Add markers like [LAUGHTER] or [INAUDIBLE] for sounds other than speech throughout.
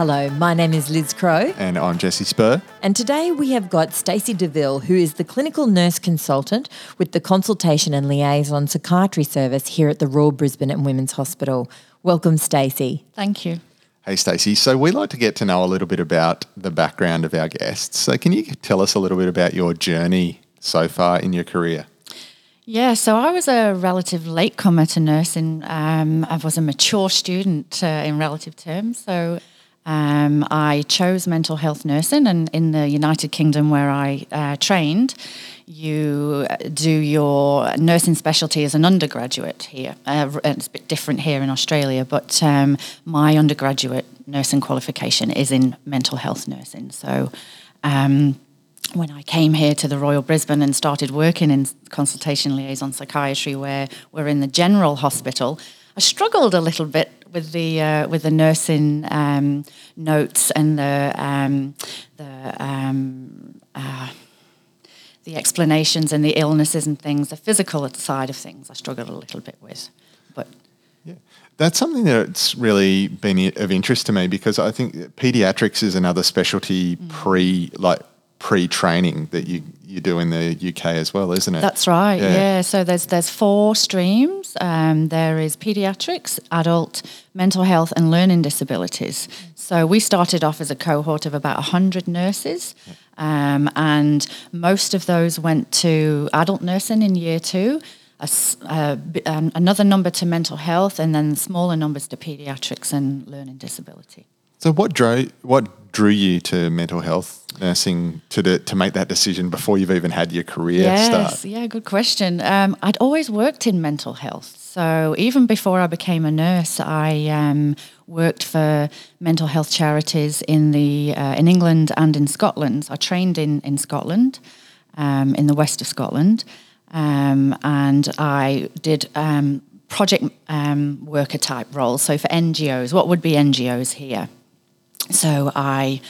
Hello, my name is Liz Crow. And I'm Jesse Spur. And today we have got Stacey Deaville, who is the clinical nurse consultant with the Consultation and Liaison Psychiatry Service here at the Royal Brisbane and Women's Hospital. Welcome, Stacey. Thank you. Hey, Stacey. So we like to get to know a little bit about the background of our guests. So can you tell us a little bit about your journey so far in your career? Yeah, so I was a relative latecomer to nursing. Um, I was a mature student uh, in relative terms. So um, I chose mental health nursing, and in the United Kingdom where I uh, trained, you do your nursing specialty as an undergraduate here. Uh, it's a bit different here in Australia, but um, my undergraduate nursing qualification is in mental health nursing. So um, when I came here to the Royal Brisbane and started working in consultation liaison psychiatry, where we're in the general hospital, I struggled a little bit with the uh, with the nursing um, notes and the um, the um, uh, the explanations and the illnesses and things, the physical side of things, I struggled a little bit with. But yeah, that's something that's really been of interest to me because I think pediatrics is another specialty mm. pre like pre-training that you you do in the UK as well, isn't it? That's right. Yeah. yeah. So there's there's four streams. Um, there is pediatrics, adult, mental health, and learning disabilities. So we started off as a cohort of about hundred nurses, um, and most of those went to adult nursing in year two. A, uh, um, another number to mental health, and then smaller numbers to pediatrics and learning disability. So what drove what drew you to mental health nursing to to make that decision before you've even had your career yes, start? Yeah, good question. Um, I'd always worked in mental health. So even before I became a nurse, I um, worked for mental health charities in the uh, in England and in Scotland. I trained in in Scotland, um, in the west of Scotland, um, and I did um, project um, worker type roles. So for NGOs, what would be NGOs here? So I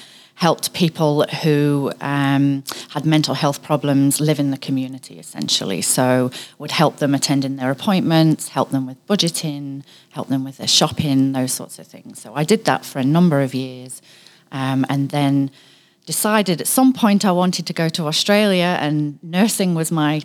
helped people who um, had mental health problems live in the community essentially. So would help them attending their appointments, help them with budgeting, help them with their shopping, those sorts of things. So I did that for a number of years, um, and then decided at some point I wanted to go to Australia, and nursing was my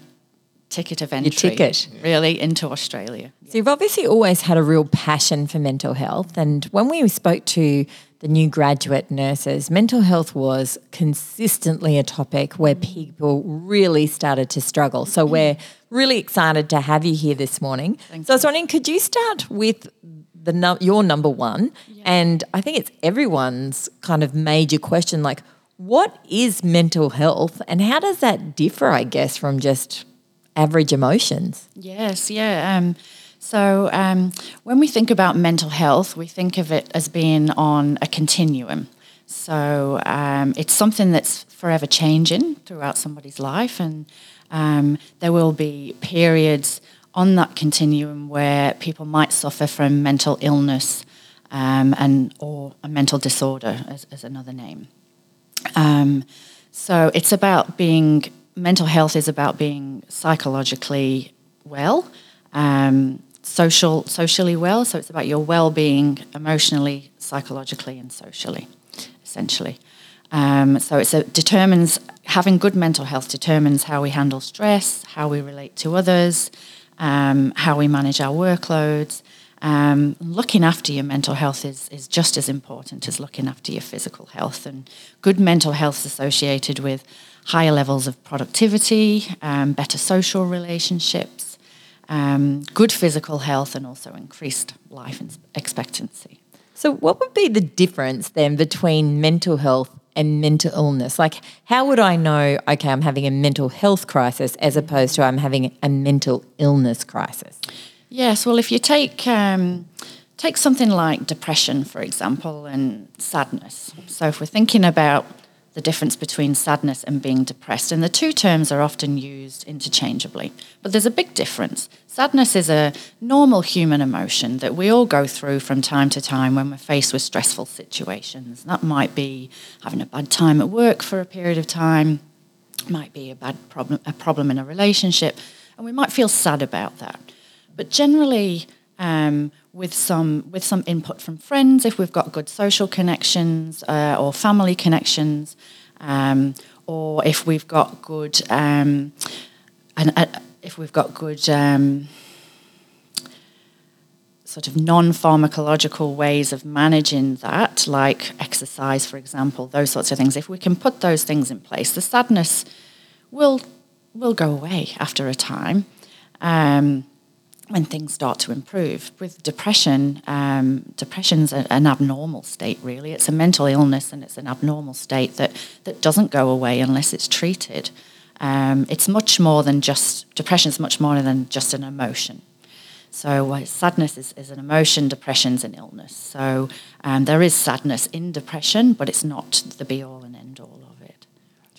ticket of entry. Your ticket. Really, into Australia. So you've obviously always had a real passion for mental health. And when we spoke to the new graduate nurses, mental health was consistently a topic where people really started to struggle. So we're really excited to have you here this morning. So I was wondering, could you start with the no- your number one? Yeah. And I think it's everyone's kind of major question, like, what is mental health and how does that differ, I guess, from just average emotions? Yes, yeah. Um, so, um, when we think about mental health, we think of it as being on a continuum. So, um, it's something that's forever changing throughout somebody's life, and um, there will be periods on that continuum where people might suffer from mental illness um, and or a mental disorder, as, as another name. Um, so, it's about being mental health is about being psychologically well. Um, social socially well. So it's about your well-being emotionally, psychologically, and socially, essentially. Um, so it determines having good mental health determines how we handle stress, how we relate to others, um, how we manage our workloads. Um, looking after your mental health is, is just as important as looking after your physical health. And good mental health is associated with higher levels of productivity, um, better social relationships, um, good physical health, and also increased life expectancy. So, what would be the difference then between mental health and mental illness? Like, how would I know, okay, I'm having a mental health crisis as opposed to I'm having a mental illness crisis? Yes, well, if you take um, take something like depression, for example, and sadness. So, if we're thinking about the difference between sadness and being depressed, and the two terms are often used interchangeably, but there's a big difference. Sadness is a normal human emotion that we all go through from time to time when we're faced with stressful situations. That might be having a bad time at work for a period of time, might be a bad problem, a problem in a relationship, and we might feel sad about that. But generally, um, with some with some input from friends, if we've got good social connections uh, or family connections, um, or if we've got good um, and uh, if we've got good um, sort of non-pharmacological ways of managing that, like exercise, for example, those sorts of things. If we can put those things in place, the sadness will will go away after a time. Um, when things start to improve. With depression, um, depression's a, an abnormal state, really. It's a mental illness and it's an abnormal state that, that doesn't go away unless it's treated. Um, it's much more than just, depression is much more than just an emotion. So uh, sadness is, is an emotion, depression's an illness. So um, there is sadness in depression, but it's not the be all and end all of it.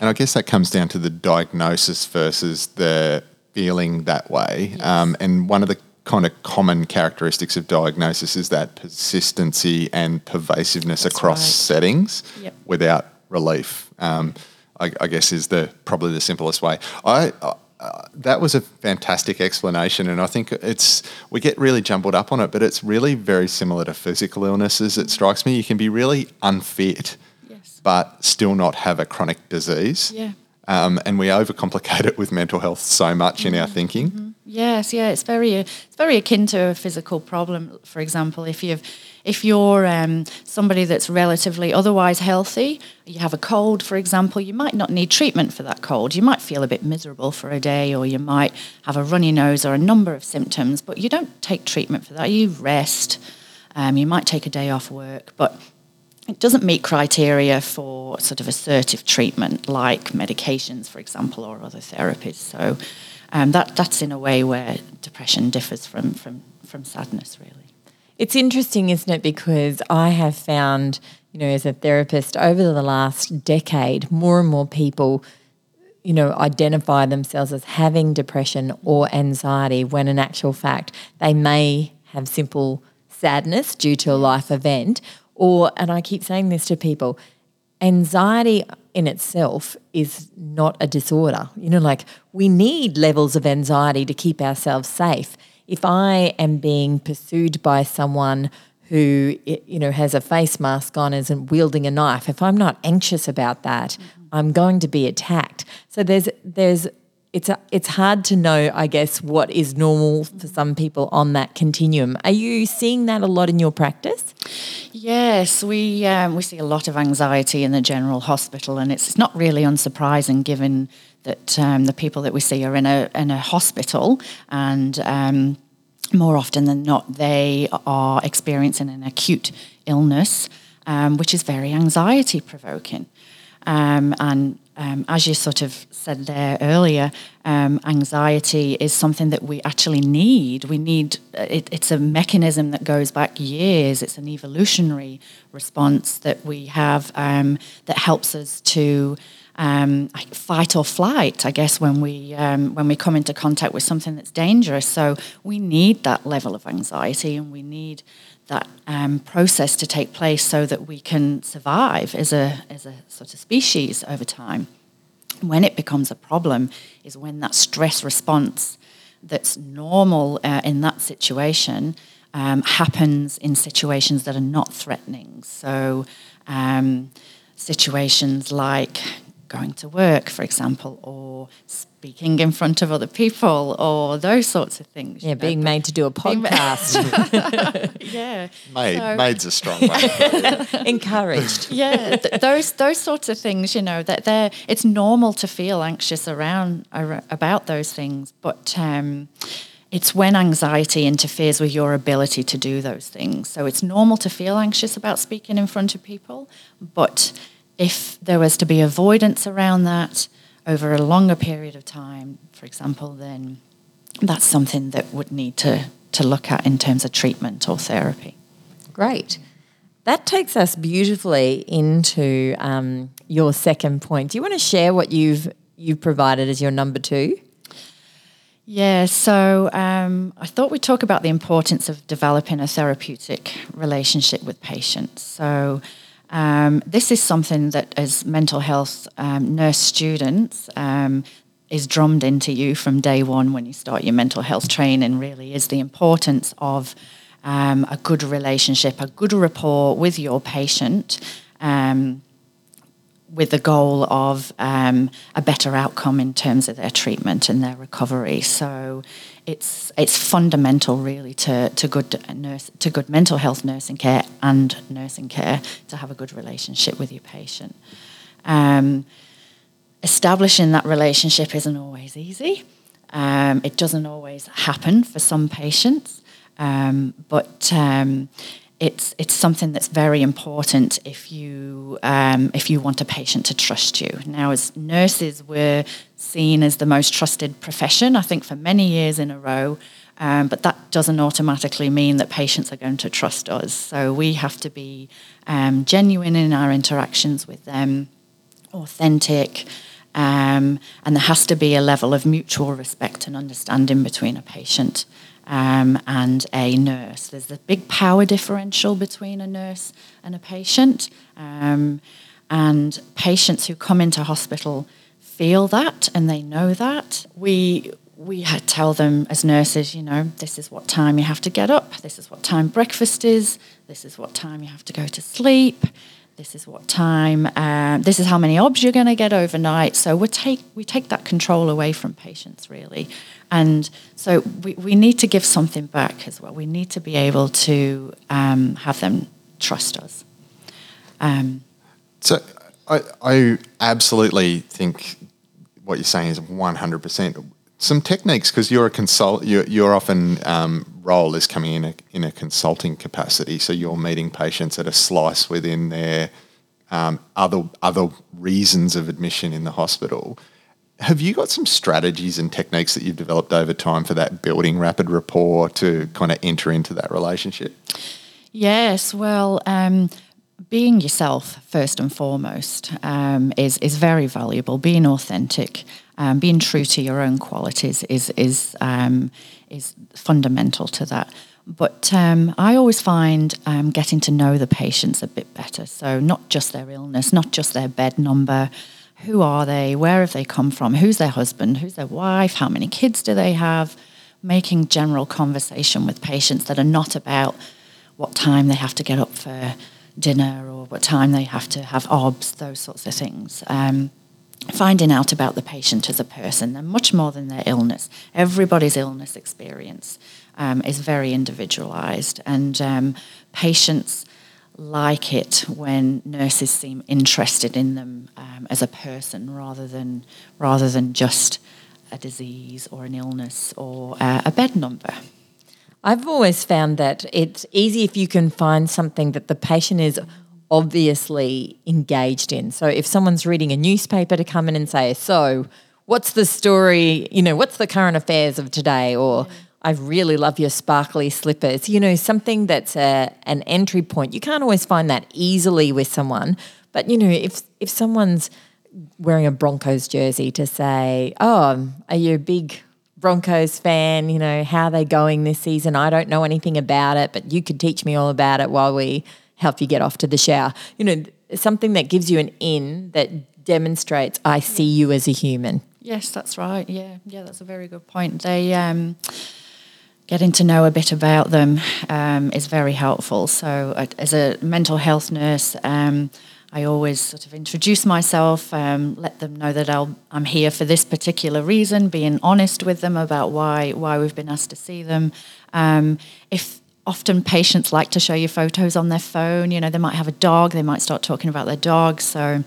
And I guess that comes down to the diagnosis versus the feeling that way. Yes. Um, and one of the kind of common characteristics of diagnosis is that persistency and pervasiveness That's across right. settings yep. without relief. Um, I, I, guess is the probably the simplest way. I. Uh, that was a fantastic explanation, and I think it's we get really jumbled up on it, but it's really very similar to physical illnesses. It strikes me you can be really unfit, yes. but still not have a chronic disease. Yeah. Um, and we overcomplicate it with mental health so much mm-hmm. in our mm-hmm. thinking. Mm-hmm. Yes, yeah, it's very it's very akin to a physical problem. For example, if you've if you're um, somebody that's relatively otherwise healthy, you have a cold, for example, you might not need treatment for that cold. You might feel a bit miserable for a day, or you might have a runny nose or a number of symptoms, but you don't take treatment for that. You rest. Um, you might take a day off work, but it doesn't meet criteria for sort of assertive treatment like medications, for example, or other therapies. So um, that that's in a way where depression differs from from from sadness, really. It's interesting, isn't it? Because I have found, you know, as a therapist over the last decade, more and more people, you know, identify themselves as having depression or anxiety when in actual fact they may have simple sadness due to a life event or, and I keep saying this to people, anxiety in itself is not a disorder. You know, like we need levels of anxiety to keep ourselves safe. If I am being pursued by someone who you know has a face mask on isn't wielding a knife if i'm not anxious about that mm-hmm. i'm going to be attacked so there's there's it's a, it's hard to know, I guess, what is normal for some people on that continuum. Are you seeing that a lot in your practice? Yes, we um, we see a lot of anxiety in the general hospital, and it's, not really unsurprising given that um, the people that we see are in a in a hospital and. Um, more often than not, they are experiencing an acute illness, um, which is very anxiety provoking. Um, and um, as you sort of said there earlier, um, anxiety is something that we actually need. We need it, it's a mechanism that goes back years. It's an evolutionary response that we have um, that helps us to um, fight or flight. I guess when we um, when we come into contact with something that's dangerous, so we need that level of anxiety, and we need that um, process to take place so that we can survive as a, as a sort of species over time. When it becomes a problem is when that stress response that's normal uh, in that situation um, happens in situations that are not threatening. So, um, situations like going to work, for example, or speaking in front of other people, or those sorts of things. Yeah, being made to do a podcast. [LAUGHS] yeah, made so, made's a strong word. [LAUGHS] Encouraged. [LAUGHS] Yeah, th- those those sorts of things. You know that they're it's normal to feel anxious around ar- about those things, but. Um, it's when anxiety interferes with your ability to do those things. So it's normal to feel anxious about speaking in front of people, but if there was to be avoidance around that over a longer period of time, for example, then that's something that would need to, to look at in terms of treatment or therapy. Great. That takes us beautifully into um, your second point. Do you want to share what you've you've provided as your number two? Yeah, so um, I thought we'd talk about the importance of developing a therapeutic relationship with patients. So um, this is something that, as mental health um, nurse students, um, is drummed into you from day one when you start your mental health training. Really, is the importance of um, a good relationship, a good rapport with your patient. Um, with the goal of um, a better outcome in terms of their treatment and their recovery. So it's it's fundamental really to, to good nurse to good mental health nursing care and nursing care to have a good relationship with your patient. Um, establishing that relationship isn't always easy. Um, it doesn't always happen for some patients, um, but um, it's it's something that's very important if you um, if you want a patient to trust you. Now, as nurses, we're seen as the most trusted profession. I think for many years in a row. Um, but that doesn't automatically mean that patients are going to trust us. So we have to be um, genuine in our interactions with them, authentic, um, and there has to be a level of mutual respect and understanding between a patient um, and a nurse. There's a big power differential between a nurse and a patient. Um, and patients who come into hospital feel that and they know that. We we tell them as nurses, you know, this is what time you have to get up, this is what time breakfast is, this is what time you have to go to sleep, this is what time, uh, this is how many obs you're going to get overnight. So we take we take that control away from patients really. And so we, we need to give something back as well. We need to be able to um, have them trust us. Um, so I, I absolutely think what you're saying is 100%. Some techniques, because you're a consult, your, your often um, role is coming in a, in a consulting capacity. So you're meeting patients at a slice within their um, other other reasons of admission in the hospital. Have you got some strategies and techniques that you've developed over time for that building rapid rapport to kind of enter into that relationship? Yes, well, um, being yourself first and foremost um, is is very valuable. Being authentic, um, being true to your own qualities is is um, is fundamental to that. But um, I always find um, getting to know the patients a bit better. So not just their illness, not just their bed number who are they? Where have they come from? Who's their husband? Who's their wife? How many kids do they have? Making general conversation with patients that are not about what time they have to get up for dinner or what time they have to have OBS, those sorts of things. Um, finding out about the patient as a person and much more than their illness. Everybody's illness experience um, is very individualized, and um, patients like it when nurses seem interested in them um, as a person rather than rather than just a disease or an illness or uh, a bed number. I've always found that it's easy if you can find something that the patient is obviously engaged in. So if someone's reading a newspaper to come in and say, "So, what's the story? You know, what's the current affairs of today?" or I really love your sparkly slippers. You know, something that's a, an entry point. You can't always find that easily with someone, but you know, if if someone's wearing a Broncos jersey to say, "Oh, are you a big Broncos fan? You know, how are they going this season? I don't know anything about it, but you could teach me all about it while we help you get off to the shower." You know, something that gives you an in that demonstrates I see you as a human. Yes, that's right. Yeah, yeah, that's a very good point. They um getting to know a bit about them um, is very helpful. So, uh, as a mental health nurse, um, I always sort of introduce myself, um, let them know that i am here for this particular reason, being honest with them about why why we've been asked to see them. Um, if often patients like to show you photos on their phone, you know, they might have a dog, they might start talking about their dog. So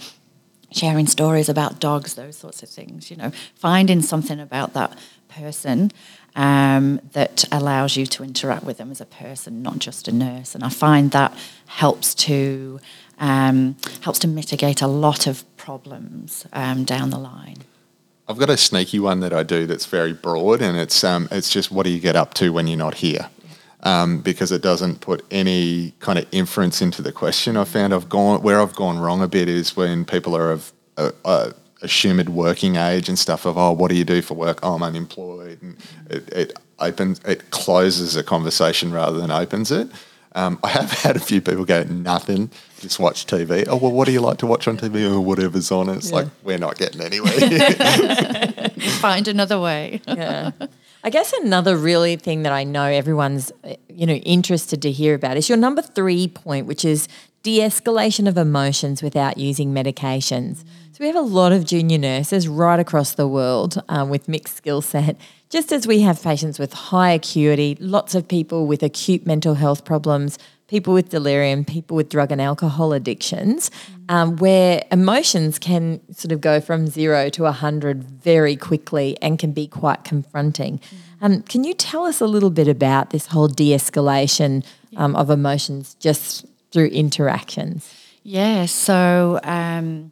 sharing stories about dogs, those sorts of things, you know, finding something about that person um, that allows you to interact with them as a person, not just a nurse. And I find that helps to um, helps to mitigate a lot of problems um, down the line. I've got a sneaky one that I do that's very broad, and it's um, it's just what do you get up to when you're not here, um, because it doesn't put any kind of inference into the question. I found I've gone where I've gone wrong a bit is when people are of a, a assumed working age and stuff of oh what do you do for work oh I'm unemployed and it, it opens it closes a conversation rather than opens it. Um, I have had a few people go nothing just watch TV. Oh well, what do you like to watch on TV or whatever's on? It's yeah. like we're not getting anywhere. [LAUGHS] [LAUGHS] Find another way. yeah. I guess another really thing that I know everyone's you know interested to hear about is your number three point, which is de-escalation of emotions without using medications. So we have a lot of junior nurses right across the world um, with mixed skill set. Just as we have patients with high acuity, lots of people with acute mental health problems, people with delirium, people with drug and alcohol addictions, um, where emotions can sort of go from zero to 100 very quickly and can be quite confronting. Um, can you tell us a little bit about this whole de escalation um, of emotions just through interactions? Yeah, so um,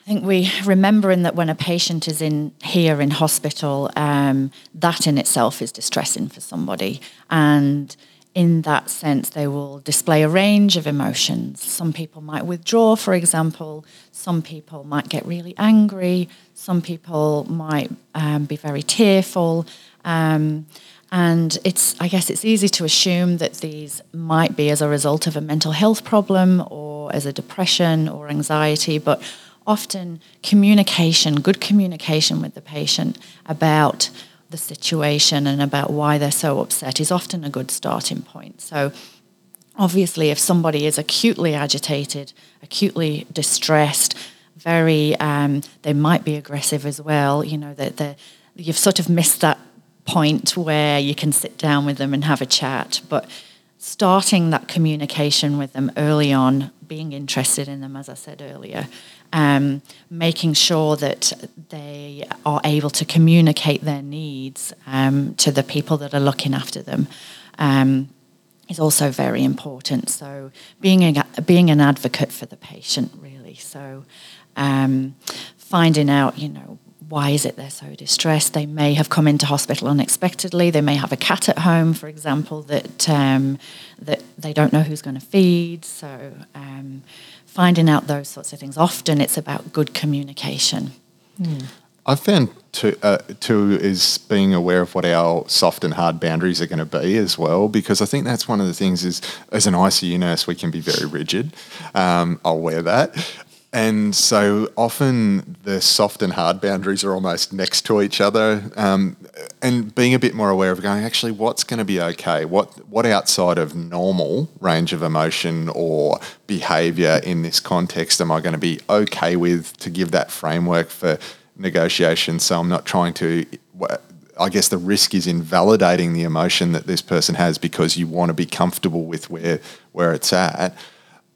I think we remembering that when a patient is in here in hospital, um, that in itself is distressing for somebody. And in that sense, they will display a range of emotions. Some people might withdraw, for example. Some people might get really angry. Some people might um, be very tearful. Um, and it's, I guess, it's easy to assume that these might be as a result of a mental health problem or as a depression or anxiety, but often communication, good communication with the patient about the situation and about why they're so upset is often a good starting point. So, obviously, if somebody is acutely agitated, acutely distressed, very, um, they might be aggressive as well. You know that you've sort of missed that point where you can sit down with them and have a chat, but starting that communication with them early on, being interested in them, as I said earlier, um, making sure that they are able to communicate their needs um, to the people that are looking after them. Um, is also very important. So being a, being an advocate for the patient, really. So um, finding out, you know, why is it they're so distressed? They may have come into hospital unexpectedly. They may have a cat at home, for example, that um, that they don't know who's going to feed. So um, finding out those sorts of things. Often it's about good communication. Mm. I've found two, uh, two is being aware of what our soft and hard boundaries are going to be as well, because I think that's one of the things is as an ICU nurse we can be very rigid. Um, I'll wear that, and so often the soft and hard boundaries are almost next to each other. Um, and being a bit more aware of going, actually, what's going to be okay? What, what outside of normal range of emotion or behavior in this context am I going to be okay with to give that framework for negotiation? So I'm not trying to. I guess the risk is invalidating the emotion that this person has because you want to be comfortable with where where it's at.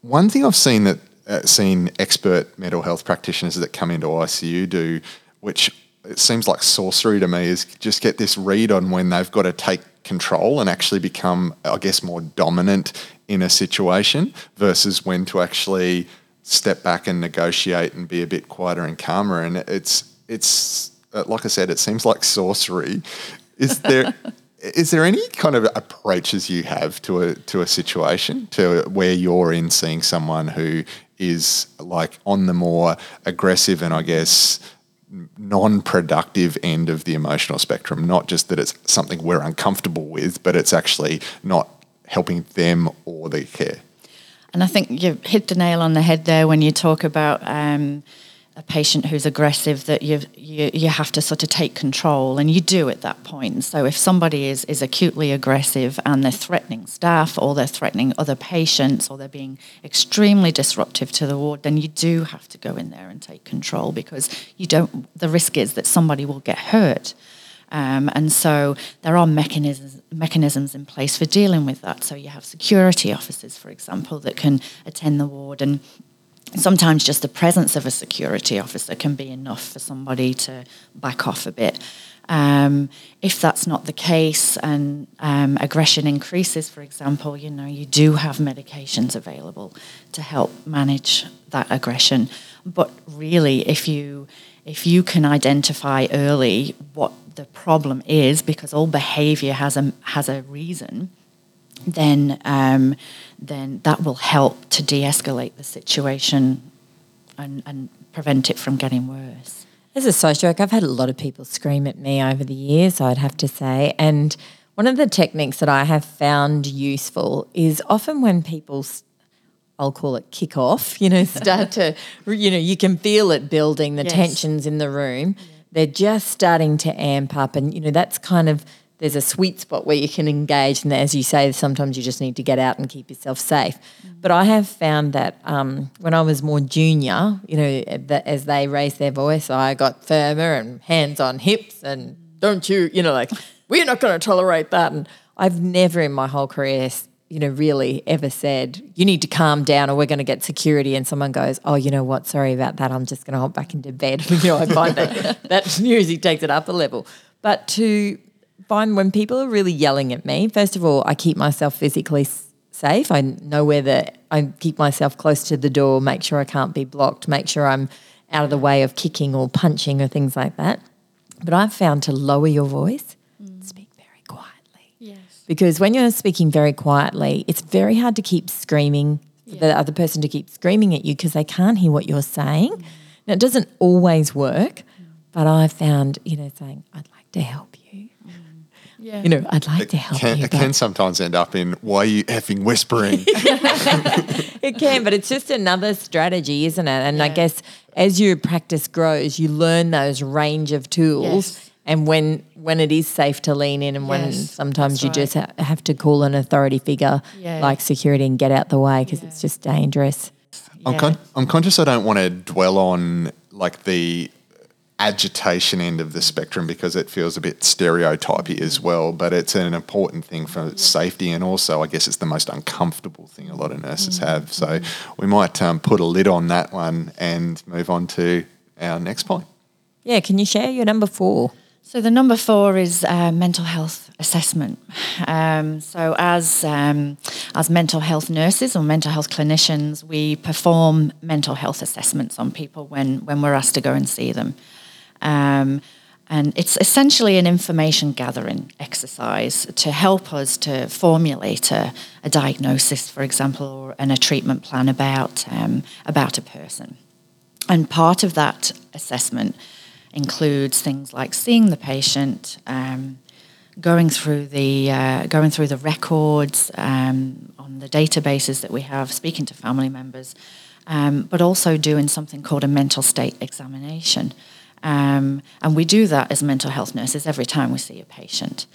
One thing I've seen that seen expert mental health practitioners that come into ICU do, which it seems like sorcery to me, is just get this read on when they've got to take control and actually become, I guess, more dominant in a situation versus when to actually step back and negotiate and be a bit quieter and calmer. And it's it's uh, like I said, it seems like sorcery. Is there? [LAUGHS] is there any kind of approaches you have to a to a situation to where you're in seeing someone who is like on the more aggressive and I guess non-productive end of the emotional spectrum. Not just that it's something we're uncomfortable with but it's actually not helping them or their care. And I think you hit the nail on the head there when you talk about um, a patient who's aggressive that you, you have to sort of take control and you do at that point. So if somebody is is acutely aggressive and they're threatening staff or they're threatening other patients or they're being extremely disruptive to the ward then you do have to go in there and take control because you don't the risk is that somebody will get hurt. Um, and so there are mechanisms mechanisms in place for dealing with that. So you have security officers for example that can attend the ward and sometimes just the presence of a security officer can be enough for somebody to back off a bit. Um, if that's not the case and um, aggression increases, for example, you know, you do have medications available to help manage that aggression. But really, if you if you can identify early what the problem is, because all behaviour has a has a reason, then um, then that will help to de-escalate the situation and, and prevent it from getting worse. As a worker, I've had a lot of people scream at me over the years, I'd have to say. And one of the techniques that I have found useful is often when people, I'll call it kick off, you know, [LAUGHS] start to, you know, you can feel it building, the Yes. tensions in the room. They're just starting to amp up. And, you know, that's kind of, there's a sweet spot where you can engage. And as you say, sometimes you just need to get out and keep yourself safe. But I have found that um, when I was more junior, you know, that as they raised their voice, I got firmer and hands on hips and don't you, you know, like, [LAUGHS] we're not going to tolerate that. And I've never in my whole career, you know, really ever said, you need to calm down or we're going to get security. And someone goes, oh, you know what, sorry about that. I'm just going to hop back into bed. [LAUGHS] you know, I find that [LAUGHS] that usually takes it up a level. But to find when people are really yelling at me, first of all, I keep myself physically safe. I know where the, I keep myself close to the door, make sure I can't be blocked, make sure I'm out of the way of kicking or punching or things like that. But I've found to lower your voice, mm. speak very quietly. Yes. Because when you're speaking very quietly, it's very hard to keep screaming, for the other person to keep screaming at you because they can't hear what you're saying. Mm. Now, it doesn't always work, mm. but I've found, you know, saying, I'd like to help. Yeah. You know, I'd like to help Can, you. it can sometimes end up in why are you effing whispering? [LAUGHS] [LAUGHS] It can, but it's just another strategy, isn't it? And I guess as your practice grows, you learn those range of tools. Yes. And when when it is safe to lean in, and when Yes, sometimes you right. just ha- have to call an authority figure Yeah. like security and get out the way because it's just dangerous. I'm, Yeah. con- I'm conscious I don't want to dwell on like the agitation end of the spectrum because it feels a bit stereotypy as well, but it's an important thing for safety and also I guess it's the most uncomfortable thing a lot of nurses have. So we might um, put a lid on that one and move on to our next point. Yeah, can you share your number four? So the number four is uh, mental health assessment. Um, so as um, as mental health nurses or mental health clinicians, we perform mental health assessments on people when when we're asked to go and see them. Um, and it's essentially an information gathering exercise to help us to formulate a, a diagnosis, for example, or and a treatment plan about um, about a person. And part of that assessment includes things like seeing the patient, um, going through the uh, going through the records um, on the databases that we have, speaking to family members, um, but also doing something called a mental state examination. Um, and we do that as mental health nurses every time we see a patient.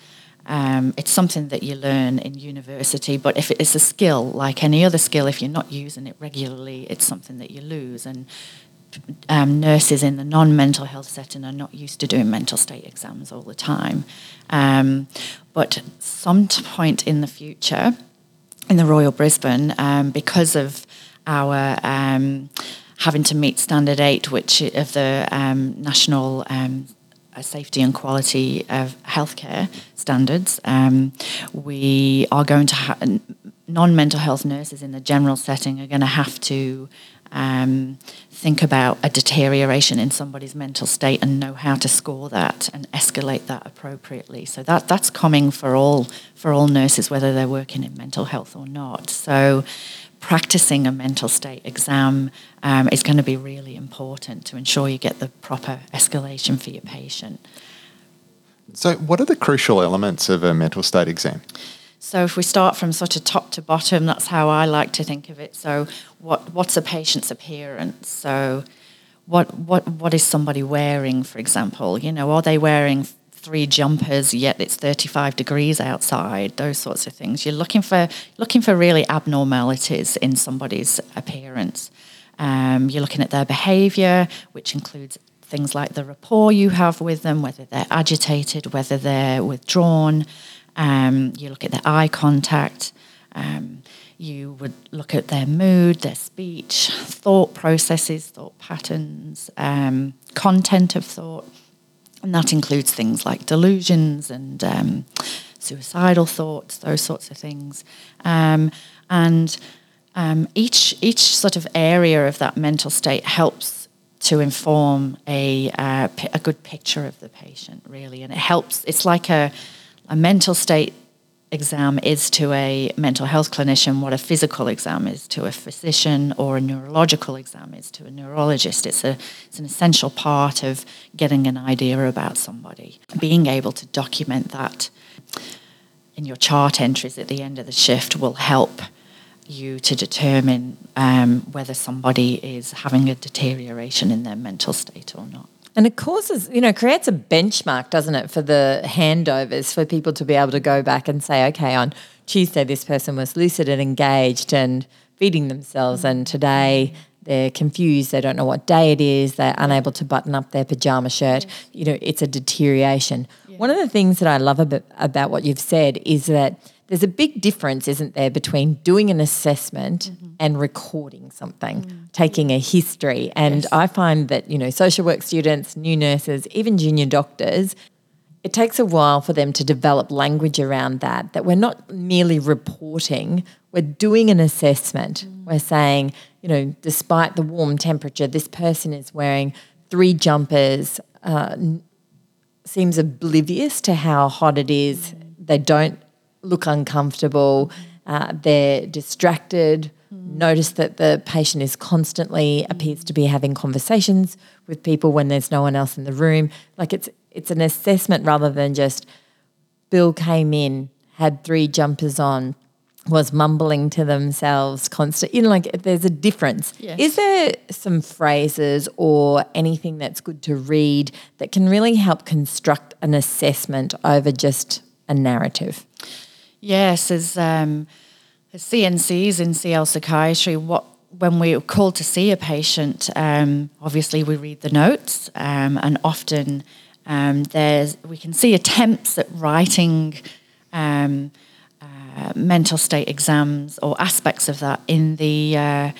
Um, it's something that you learn in university, but if it's a skill like any other skill, if you're not using it regularly, it's something that you lose. And um, nurses in the non-mental health setting are not used to doing mental state exams all the time. Um, but some point in the future, in the Royal Brisbane, um, because of our um, having to meet Standard 8, which of the um, National um, Safety and Quality of Healthcare standards, um, we are going to have non-mental health nurses in the general setting are going to have to um, think about a deterioration in somebody's mental state and know how to score that and escalate that appropriately. So that that's coming for all for all nurses, whether they're working in mental health or not. So practicing a mental state exam um, is going to be really important to ensure you get the proper escalation for your patient. So, what are the crucial elements of a mental state exam? So if we start from sort of top to bottom, that's how I like to think of it. So what what's a patient's appearance? So what what what is somebody wearing, for example? You know, are they wearing three jumpers yet it's 35 degrees outside? Those sorts of things. You're looking for looking for really abnormalities in somebody's appearance. Um, you're looking at their behaviour, which includes things like the rapport you have with them, whether they're agitated, whether they're withdrawn. Um, you look at their eye contact. Um, you would look at their mood, their speech, thought processes, thought patterns, um, content of thought. And that includes things like delusions and um, suicidal thoughts, those sorts of things. Um, and um, each, each sort of area of that mental state helps to inform a, uh, a good picture of the patient, really. And it helps, it's like a, a mental state exam is to a mental health clinician what a physical exam is to a physician or a neurological exam is to a neurologist. It's, a, it's an essential part of getting an idea about somebody. Being able to document that in your chart entries at the end of the shift will help you to determine um, whether somebody is having a deterioration in their mental state or not. And it causes, you know, creates a benchmark, doesn't it, for the handovers for people to be able to go back and say, okay, on Tuesday this person was lucid and engaged and feeding themselves, and today they're confused, they don't know what day it is, they're unable to button up their pajama shirt. You know, it's a deterioration. Yeah. One of the things that I love about, about what you've said is that there's a big difference, isn't there, between doing an assessment mm-hmm. and recording something, mm. taking a history. And yes. I find that, you know, social work students, new nurses, even junior doctors, it takes a while for them to develop language around that, that we're not merely reporting, we're doing an assessment. Mm. We're saying, you know, despite the warm temperature, this person is wearing three jumpers, uh, seems oblivious to how hot it is. Mm. They don't look uncomfortable, mm. uh, they're distracted. Mm. Notice that the patient is constantly mm. appears to be having conversations with people when there's no one else in the room. Like it's it's an assessment rather than just Bill came in, had three jumpers on, was mumbling to themselves constant. You know, like there's a difference. Yes. Is there some phrases or anything that's good to read that can really help construct an assessment over just a narrative? Yes, as, um, as CNCs in CL psychiatry, what when we're called to see a patient, um, obviously we read the notes, um, and often um, there's we can see attempts at writing um, uh, mental state exams or aspects of that in the uh,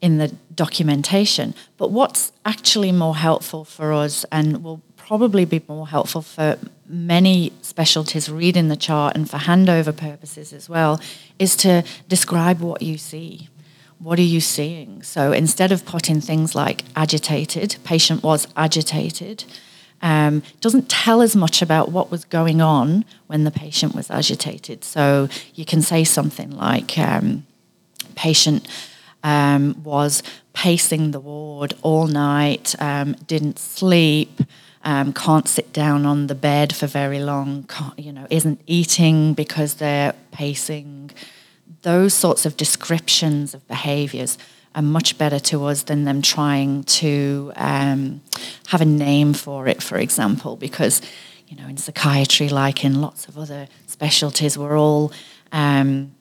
in the documentation. But what's actually more helpful for us, and will probably be more helpful for many specialties reading the chart and for handover purposes as well is to describe what you see. What are you seeing? So instead of putting things like agitated, patient was agitated, um, doesn't tell as much about what was going on when the patient was agitated. So you can say something like, um, patient um, was pacing the ward all night, um, didn't sleep, um, can't sit down on the bed for very long, you know, isn't eating because they're pacing. Those sorts of descriptions of behaviours are much better to us than them trying to um, have a name for it, for example, because, you know, in psychiatry, like in lots of other specialties, we're all. Um,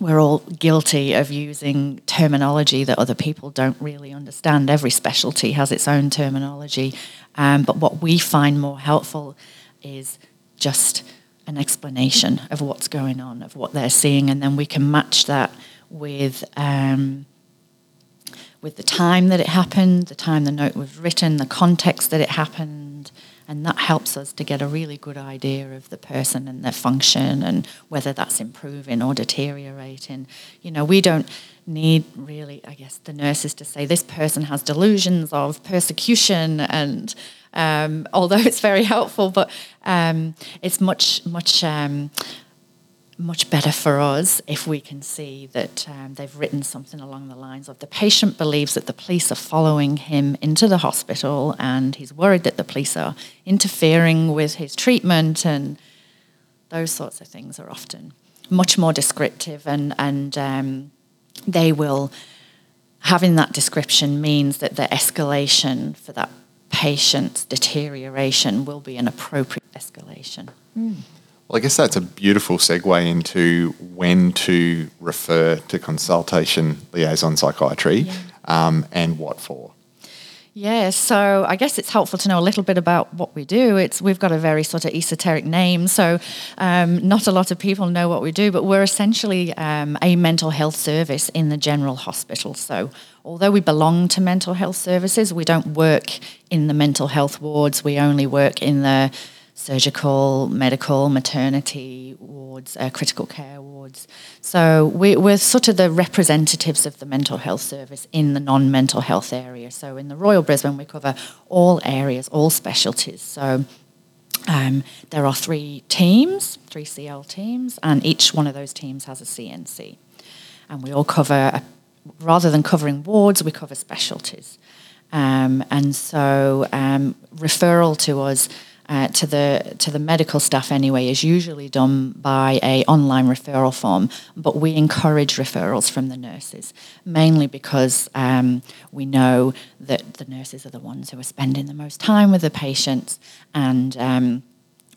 we're all guilty of using terminology that other people don't really understand. Every specialty has its own terminology, um, but what we find more helpful is just an explanation of what's going on, of what they're seeing, and then we can match that with um, with the time that it happened, the time the note was written, the context that it happened, and that helps us to get a really good idea of the person and their function and whether that's improving or deteriorating. You know, we don't need really, I guess, the nurses to say this person has delusions of persecution and um, [LAUGHS] although it's very helpful, but um, it's much, much um, much better for us if we can see that um, they've written something along the lines of the patient believes that the police are following him into the hospital and he's worried that the police are interfering with his treatment and those sorts of things are often much more descriptive and and um, they will having that description means that the escalation for that patient's deterioration will be an appropriate escalation. Mm. Well, I guess that's a beautiful segue into when to refer to consultation liaison psychiatry yeah. um, and what for. Yeah, so I guess it's helpful to know a little bit about what we do. It's we've got a very sort of esoteric name, so um, not a lot of people know what we do. But we're essentially um, a mental health service in the general hospital. So although we belong to mental health services, we don't work in the mental health wards. We only work in the surgical, medical, maternity wards, uh, critical care wards. So we, we're sort of the representatives of the mental health service in the non-mental health area. So in the Royal Brisbane, we cover all areas, all specialties. So um, there are three teams, three CL teams, and each one of those teams has a CNC. And we all cover, a, rather than covering wards, we cover specialties. Um, and so um, referral to us uh, to the to the medical staff anyway is usually done by a online referral form, but we encourage referrals from the nurses mainly because um, we know that the nurses are the ones who are spending the most time with the patients and um,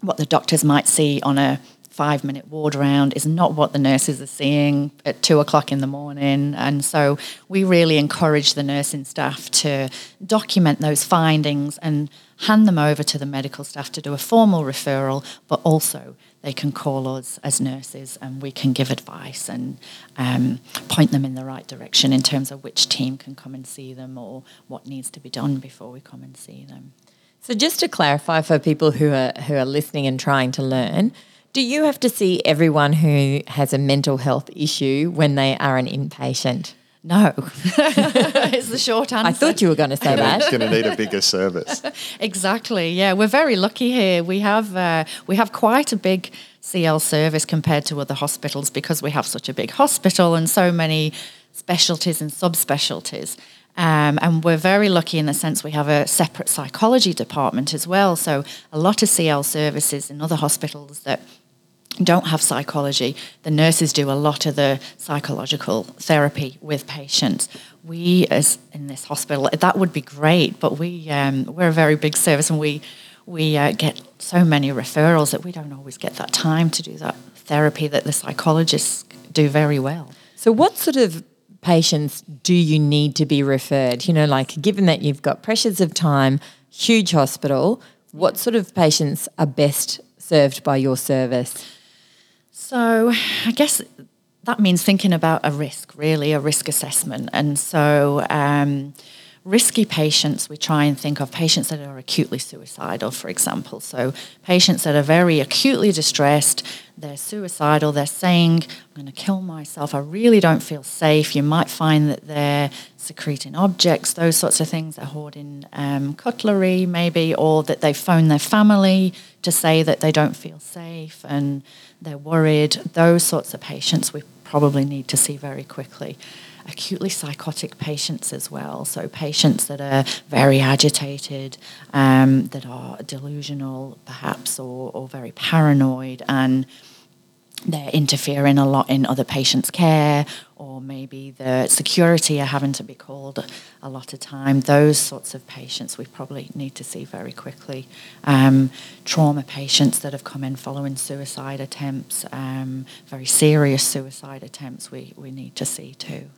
what the doctors might see on a five minute ward round is not what the nurses are seeing at two o'clock in the morning. And so we really encourage the nursing staff to document those findings and hand them over to the medical staff to do a formal referral, but also they can call us as nurses and we can give advice and um, point them in the right direction in terms of which team can come and see them or what needs to be done before we come and see them. So just to clarify for people who are who are listening and trying to learn, do you have to see everyone who has a mental health issue when they are an inpatient? No, [LAUGHS] is the short answer. I thought you were going to say that. It's going to need a bigger service. [LAUGHS] exactly. Yeah, we're very lucky here. We have uh, we have quite a big CL service compared to other hospitals because we have such a big hospital and so many specialties and subspecialties. Um, and we're very lucky in the sense we have a separate psychology department as well. So a lot of CL services in other hospitals that don't have psychology, the nurses do a lot of the psychological therapy with patients. We, as in this hospital, that would be great, but we um, we're a very big service, and we we uh, get so many referrals that we don't always get that time to do that therapy that the psychologists do very well. So, what sort of patients do you need to be referred? You know, like given that you've got pressures of time, huge hospital, what sort of patients are best served by your service? So, I guess that means thinking about a risk, really, a risk assessment. And so, um, risky patients, we try and think of patients that are acutely suicidal, for example. So, patients that are very acutely distressed, they're suicidal, they're saying, I'm going to kill myself, I really don't feel safe. You might find that they're secreting objects, those sorts of things, they're hoarding um, cutlery, maybe, or that they phone their family to say that they don't feel safe and they're worried. Those sorts of patients we probably need to see very quickly. Acutely psychotic patients as well, so patients that are very agitated, um, that are delusional perhaps, or, or very paranoid, and they're interfering a lot in other patients' care, or maybe the security are having to be called a lot of time. Those sorts of patients we probably need to see very quickly. Um, trauma patients that have come in following suicide attempts, um, very serious suicide attempts, we, we need to see too.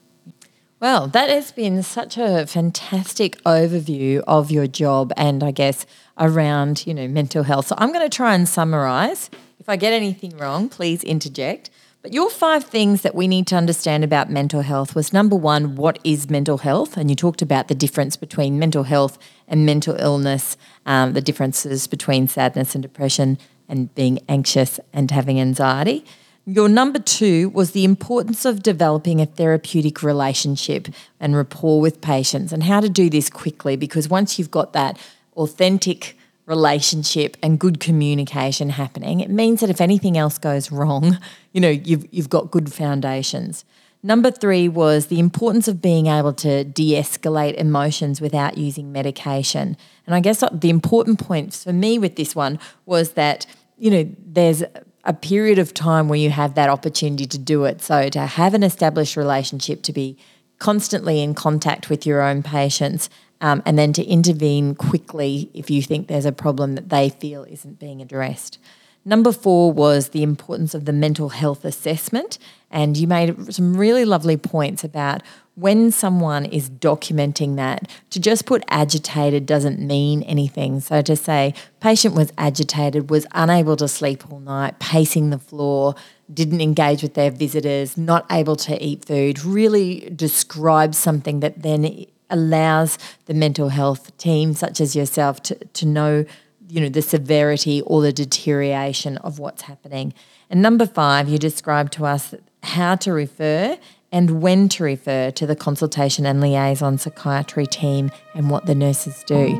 Well, that has been such a fantastic overview of your job and I guess around, you know, mental health. So I'm going to try and summarize if I get anything wrong, please interject. But your five things that we need to understand about mental health was number one, what is mental health? And you talked about the difference between mental health and mental illness, um, the differences between sadness and depression, and being anxious and having anxiety. Your number two was the importance of developing a therapeutic relationship and rapport with patients and how to do this quickly because once you've got that authentic relationship and good communication happening, it means that if anything else goes wrong, you know, you've, you've got good foundations. Number three was the importance of being able to de escalate emotions without using medication. And I guess the important point for me with this one was that, you know, there's a period of time where you have that opportunity to do it. So to have an established relationship, to be constantly in contact with your own patients um, and then to intervene quickly if you think there's a problem that they feel isn't being addressed. Number four was the importance of the mental health assessment. And you made some really lovely points about when someone is documenting that, to just put agitated doesn't mean anything. So to say, patient was agitated, was unable to sleep all night, pacing the floor, didn't engage with their visitors, not able to eat food, really describes something that then allows the mental health team, such as yourself, to, to know you know the severity or the deterioration of what's happening. And number five, you described to us how to refer and when to refer to the consultation and liaison psychiatry team and what the nurses do.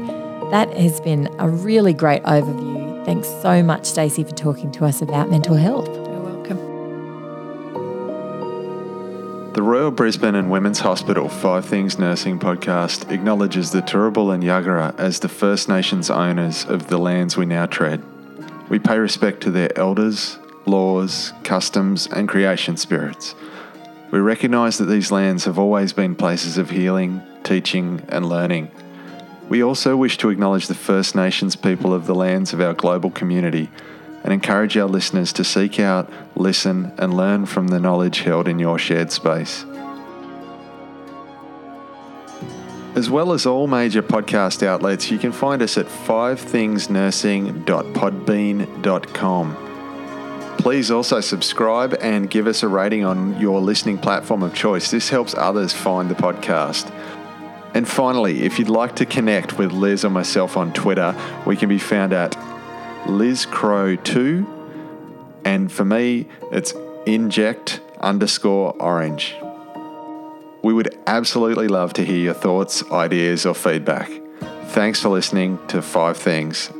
That has been a really great overview. Thanks so much, Stacey, for talking to us about mental health. The Royal Brisbane and Women's Hospital Five Things Nursing podcast acknowledges the Turrbal and Yagara as the First Nations owners of the lands we now tread. We pay respect to their elders, laws, customs, and creation spirits. We recognise that these lands have always been places of healing, teaching, and learning. We also wish to acknowledge the First Nations people of the lands of our global community and encourage our listeners to seek out, listen, and learn from the knowledge held in your shared space. As well as all major podcast outlets, you can find us at fivethingsnursing.podbean.com. Please also subscribe and give us a rating on your listening platform of choice. This helps others find the podcast. And finally, if you'd like to connect with Liz or myself on Twitter, we can be found at LizCrow2. And for me, it's inject underscore orange. We would absolutely love to hear your thoughts, ideas, or feedback. Thanks for listening to Five Things